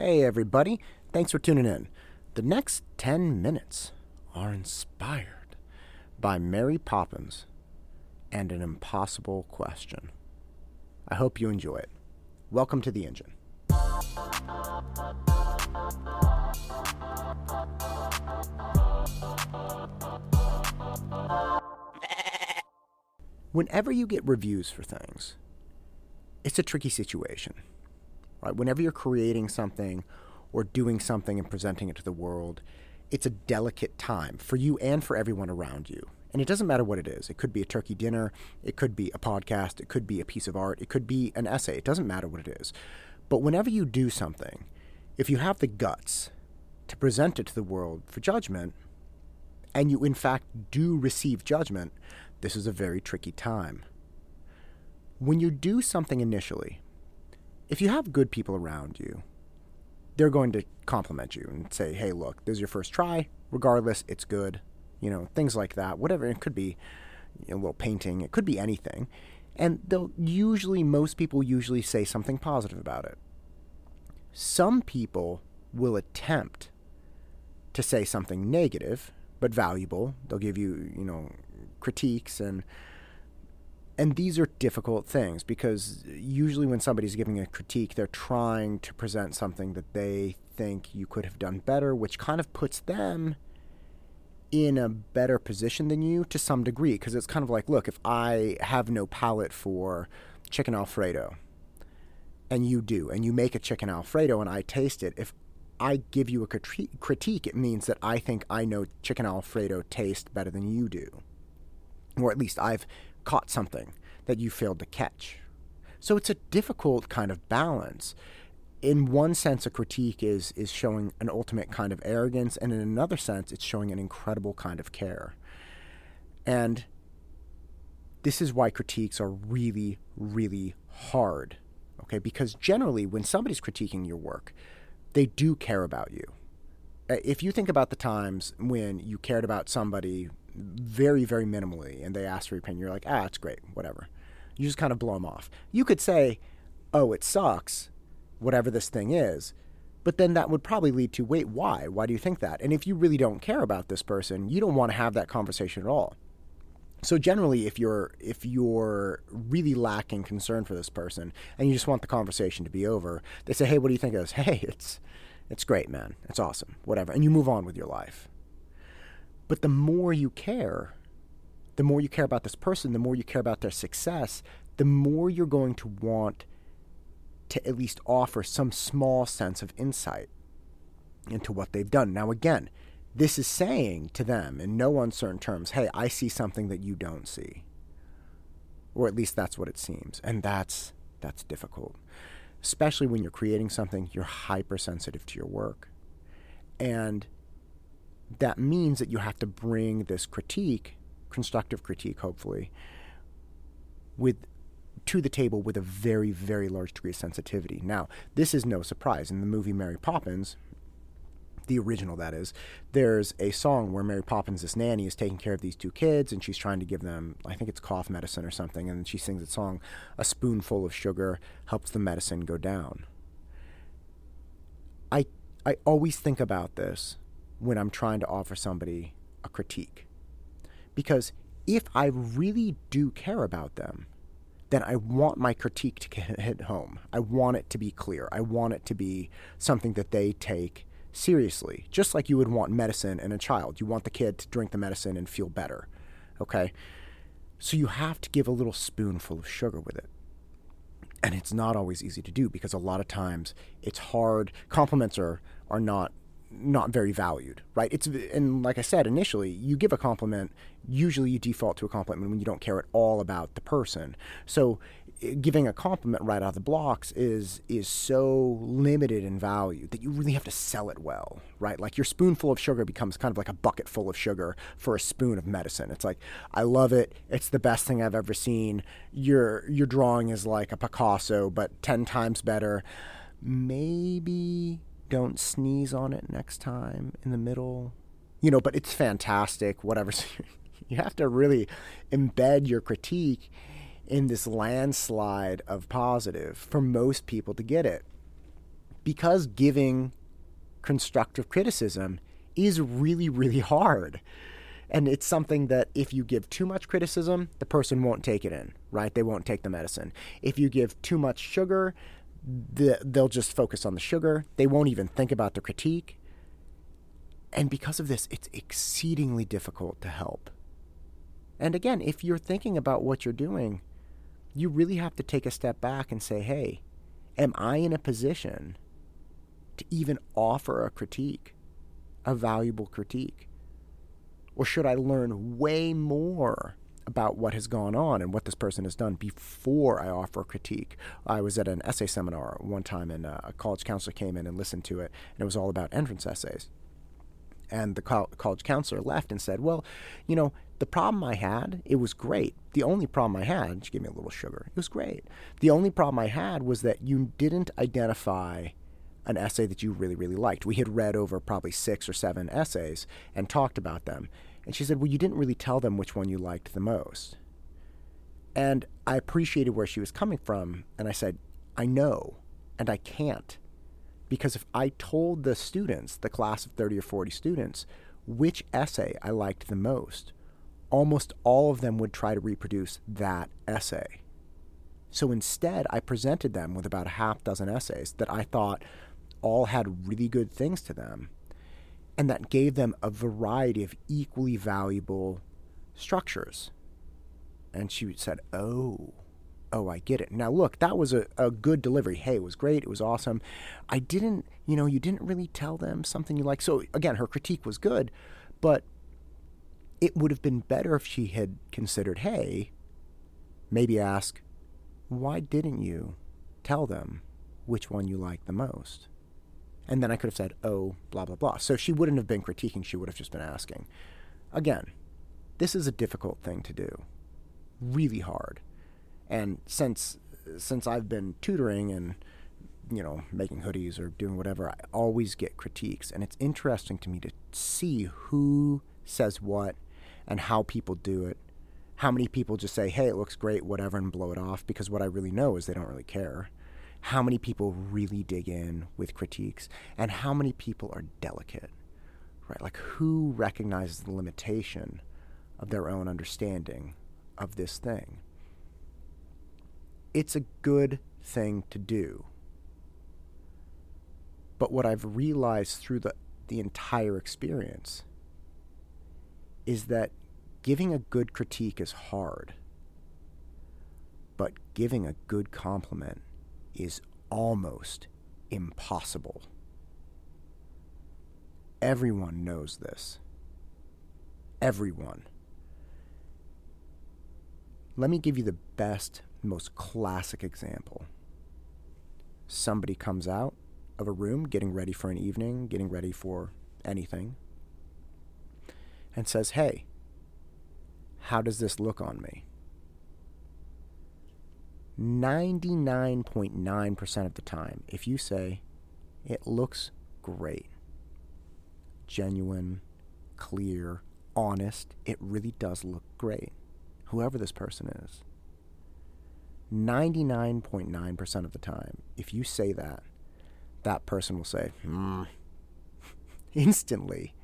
Hey, everybody. Thanks for tuning in. The next 10 minutes are inspired by Mary Poppins and an impossible question. I hope you enjoy it. Welcome to the engine. Whenever you get reviews for things, it's a tricky situation. Right? Whenever you're creating something or doing something and presenting it to the world, it's a delicate time for you and for everyone around you. And it doesn't matter what it is. It could be a turkey dinner, it could be a podcast, it could be a piece of art, it could be an essay. It doesn't matter what it is. But whenever you do something, if you have the guts to present it to the world for judgment, and you in fact do receive judgment, this is a very tricky time. When you do something initially, if you have good people around you, they're going to compliment you and say, hey, look, this is your first try. Regardless, it's good. You know, things like that. Whatever. It could be a little painting, it could be anything. And they'll usually, most people usually say something positive about it. Some people will attempt to say something negative, but valuable. They'll give you, you know, critiques and and these are difficult things because usually when somebody's giving a critique, they're trying to present something that they think you could have done better, which kind of puts them in a better position than you to some degree. Because it's kind of like, look, if I have no palate for chicken Alfredo, and you do, and you make a chicken Alfredo and I taste it, if I give you a critique, it means that I think I know chicken Alfredo taste better than you do. Or at least I've caught something that you failed to catch. So it's a difficult kind of balance. In one sense, a critique is, is showing an ultimate kind of arrogance, and in another sense, it's showing an incredible kind of care. And this is why critiques are really, really hard. Okay, because generally, when somebody's critiquing your work, they do care about you. Uh, if you think about the times when you cared about somebody very, very minimally, and they ask for your opinion. You're like, ah, it's great, whatever. You just kind of blow them off. You could say, oh, it sucks, whatever this thing is, but then that would probably lead to, wait, why? Why do you think that? And if you really don't care about this person, you don't want to have that conversation at all. So generally, if you're if you're really lacking concern for this person and you just want the conversation to be over, they say, "Hey, what do you think of this?" "Hey, it's it's great, man. It's awesome. Whatever." And you move on with your life. But the more you care, the more you care about this person, the more you care about their success, the more you're going to want to at least offer some small sense of insight into what they've done. Now, again, this is saying to them in no uncertain terms, hey, I see something that you don't see. Or at least that's what it seems. And that's that's difficult. Especially when you're creating something, you're hypersensitive to your work. And that means that you have to bring this critique, constructive critique, hopefully, with to the table with a very, very large degree of sensitivity. Now, this is no surprise. In the movie Mary Poppins, the original that is, there's a song where Mary Poppins, this nanny, is taking care of these two kids and she's trying to give them, I think it's cough medicine or something, and she sings a song, A spoonful of sugar helps the medicine go down. I I always think about this when I'm trying to offer somebody a critique. Because if I really do care about them, then I want my critique to hit home. I want it to be clear. I want it to be something that they take seriously, just like you would want medicine in a child. You want the kid to drink the medicine and feel better. Okay? So you have to give a little spoonful of sugar with it. And it's not always easy to do because a lot of times it's hard. Compliments are, are not not very valued, right? It's and like I said initially, you give a compliment. Usually, you default to a compliment when you don't care at all about the person. So, eh, giving a compliment right out of the blocks is is so limited in value that you really have to sell it well, right? Like your spoonful of sugar becomes kind of like a bucket full of sugar for a spoon of medicine. It's like I love it. It's the best thing I've ever seen. Your your drawing is like a Picasso, but ten times better. Maybe don't sneeze on it next time in the middle. You know, but it's fantastic, whatever. you have to really embed your critique in this landslide of positive for most people to get it. because giving constructive criticism is really, really hard. And it's something that if you give too much criticism, the person won't take it in, right? They won't take the medicine. If you give too much sugar, the, they'll just focus on the sugar. They won't even think about the critique. And because of this, it's exceedingly difficult to help. And again, if you're thinking about what you're doing, you really have to take a step back and say, hey, am I in a position to even offer a critique, a valuable critique? Or should I learn way more about what has gone on and what this person has done before I offer critique? I was at an essay seminar one time, and uh, a college counselor came in and listened to it, and it was all about entrance essays. And the college counselor left and said, Well, you know, the problem I had, it was great. The only problem I had, she gave me a little sugar, it was great. The only problem I had was that you didn't identify an essay that you really, really liked. We had read over probably six or seven essays and talked about them. And she said, Well, you didn't really tell them which one you liked the most. And I appreciated where she was coming from. And I said, I know, and I can't. Because if I told the students, the class of 30 or 40 students, which essay I liked the most, almost all of them would try to reproduce that essay. So instead, I presented them with about a half dozen essays that I thought all had really good things to them, and that gave them a variety of equally valuable structures. And she said, Oh, oh, I get it. Now, look, that was a, a good delivery. Hey, it was great. It was awesome. I didn't, you know, you didn't really tell them something you like. So, again, her critique was good, but it would have been better if she had considered, hey, maybe ask, why didn't you tell them which one you liked the most? And then I could have said, oh, blah, blah, blah. So she wouldn't have been critiquing, she would have just been asking. Again, this is a difficult thing to do, really hard. And since since I've been tutoring and you know making hoodies or doing whatever, I always get critiques, and it's interesting to me to see who says what and how people do it. How many people just say, "Hey, it looks great, whatever," and blow it off? Because what I really know is they don't really care. How many people really dig in with critiques, and how many people are delicate, right? Like who recognizes the limitation of their own understanding of this thing? it's a good thing to do. But what I've realized through the, the entire experience is that giving a good critique is hard, but giving a good compliment is almost impossible. Everyone knows this. Everyone. Let me give you the best most classic example. Somebody comes out of a room getting ready for an evening, getting ready for anything, and says, Hey, how does this look on me? 99.9% of the time, if you say, it looks great, genuine, clear, honest, it really does look great, whoever this person is. 99.9% of the time, if you say that, that person will say, hmm. Instantly,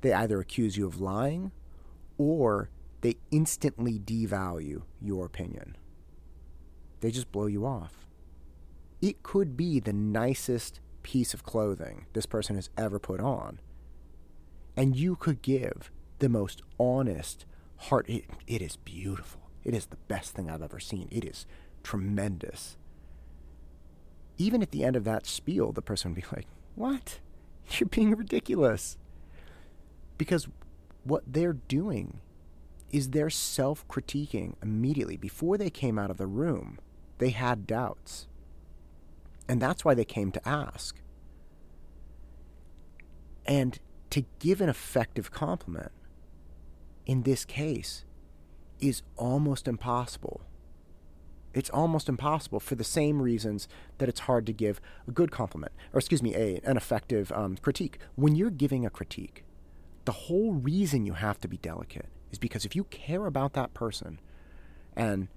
they either accuse you of lying or they instantly devalue your opinion. They just blow you off. It could be the nicest piece of clothing this person has ever put on. And you could give the most honest heart. It, it is beautiful. It is the best thing I've ever seen. It is tremendous. Even at the end of that spiel, the person would be like, What? You're being ridiculous. Because what they're doing is they're self critiquing immediately. Before they came out of the room, they had doubts. And that's why they came to ask. And to give an effective compliment in this case is almost impossible. It's almost impossible for the same reasons that it's hard to give a good compliment, or excuse me, a, an effective um, critique. When you're giving a critique, the whole reason you have to be delicate is because if you care about that person and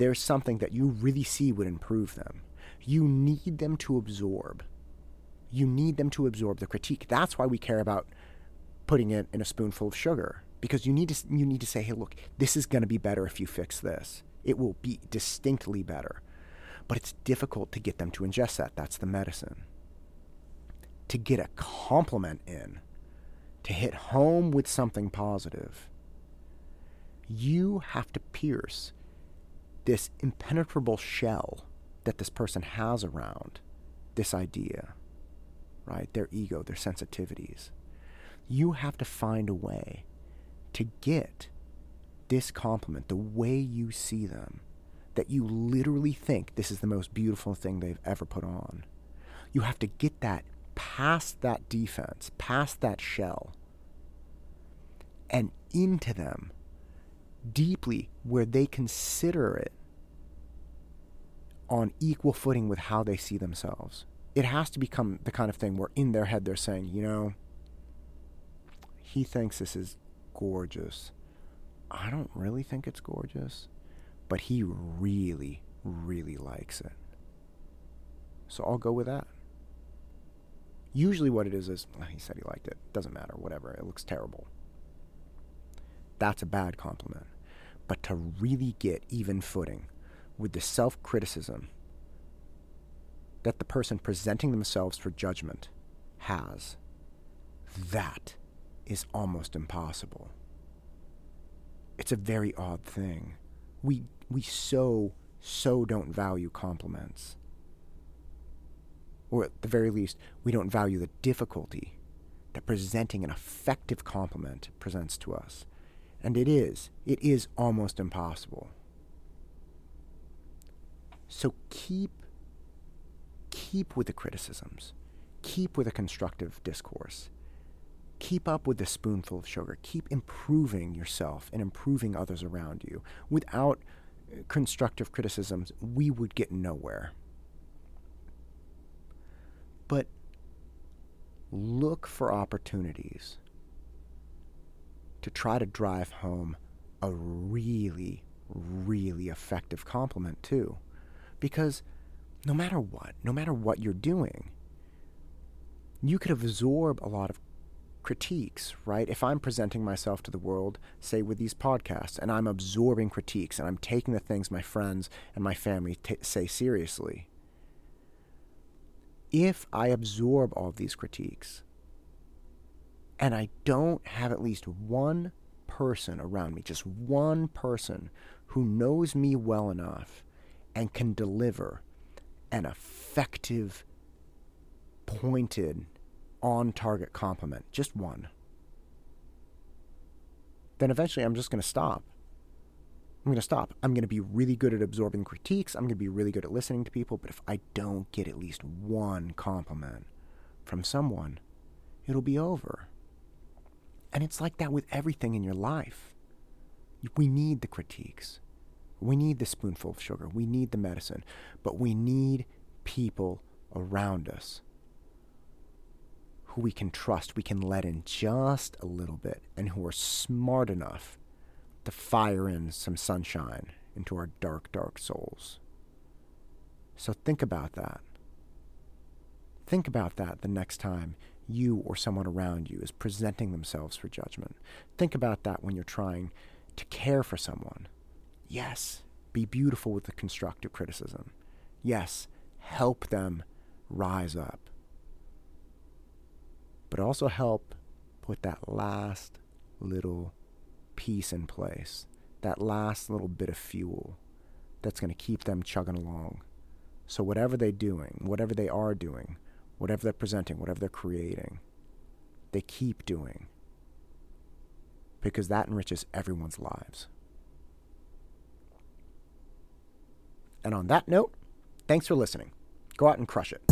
there's something that you really see would improve them, you need them to absorb You need them to absorb the critique. That's why we care about putting it in a spoonful of sugar because you need to you need to say, "Hey, look, this is going to be better if you fix this. It will be distinctly better." But it's difficult to get them to ingest that. That's the medicine. To get a compliment in, to hit home with something positive, you have to pierce this impenetrable shell that this person has around this idea, right? Their ego, their sensitivities. You have to find a way to get this compliment the way you see them, that you literally think this is the most beautiful thing they've ever put on. You have to get that past that defense, past that shell, and into them deeply where they consider it on equal footing with how they see themselves. It has to become the kind of thing where in their head they're saying, you know, he thinks this is gorgeous. I don't really think it's gorgeous, but he really, really likes it. So I'll go with that. Usually, what it is is he said he liked it. Doesn't matter, whatever. It looks terrible. That's a bad compliment. But to really get even footing with the self criticism that the person presenting themselves for judgment has, that is almost impossible. It's a very odd thing. We, we so, so don't value compliments. Or at the very least, we don't value the difficulty that presenting an effective compliment presents to us. And it is, it is almost impossible. So keep keep with the criticisms. Keep with a constructive discourse keep up with the spoonful of sugar. Keep improving yourself and improving others around you. Without constructive criticisms, we would get nowhere. But look for opportunities to try to drive home a really, really effective compliment, too. Because no matter what, no matter what you're doing, you could absorb a lot of critiques, right? If I'm presenting myself to the world, say with these podcasts, and I'm absorbing critiques and I'm taking the things my friends and my family t- say seriously, if I absorb all of these critiques and I don't have at least one person around me, just one person who knows me well enough and can deliver an effective, pointed, on target compliment, just one, then eventually I'm just going to stop. I'm going to stop. I'm going to be really good at absorbing critiques. I'm going to be really good at listening to people. But if I don't get at least one compliment from someone, it'll be over. And it's like that with everything in your life. We need the critiques. We need the spoonful of sugar. We need the medicine. But we need people around us who we can trust, we can let in just a little bit, and who are smart enough to fire in some sunshine into our dark, dark souls. So think about that. Think about that the next time you or someone around you is presenting themselves for judgment. Think about that when you're trying to care for someone. Yes, be beautiful with the constructive criticism. Yes, help them rise up but also help put that last little piece in place, that last little bit of fuel that's going to keep them chugging along. So, whatever they're doing, whatever they are doing, whatever they're presenting, whatever they're creating, they keep doing because that enriches everyone's lives. And on that note, thanks for listening. Go out and crush it.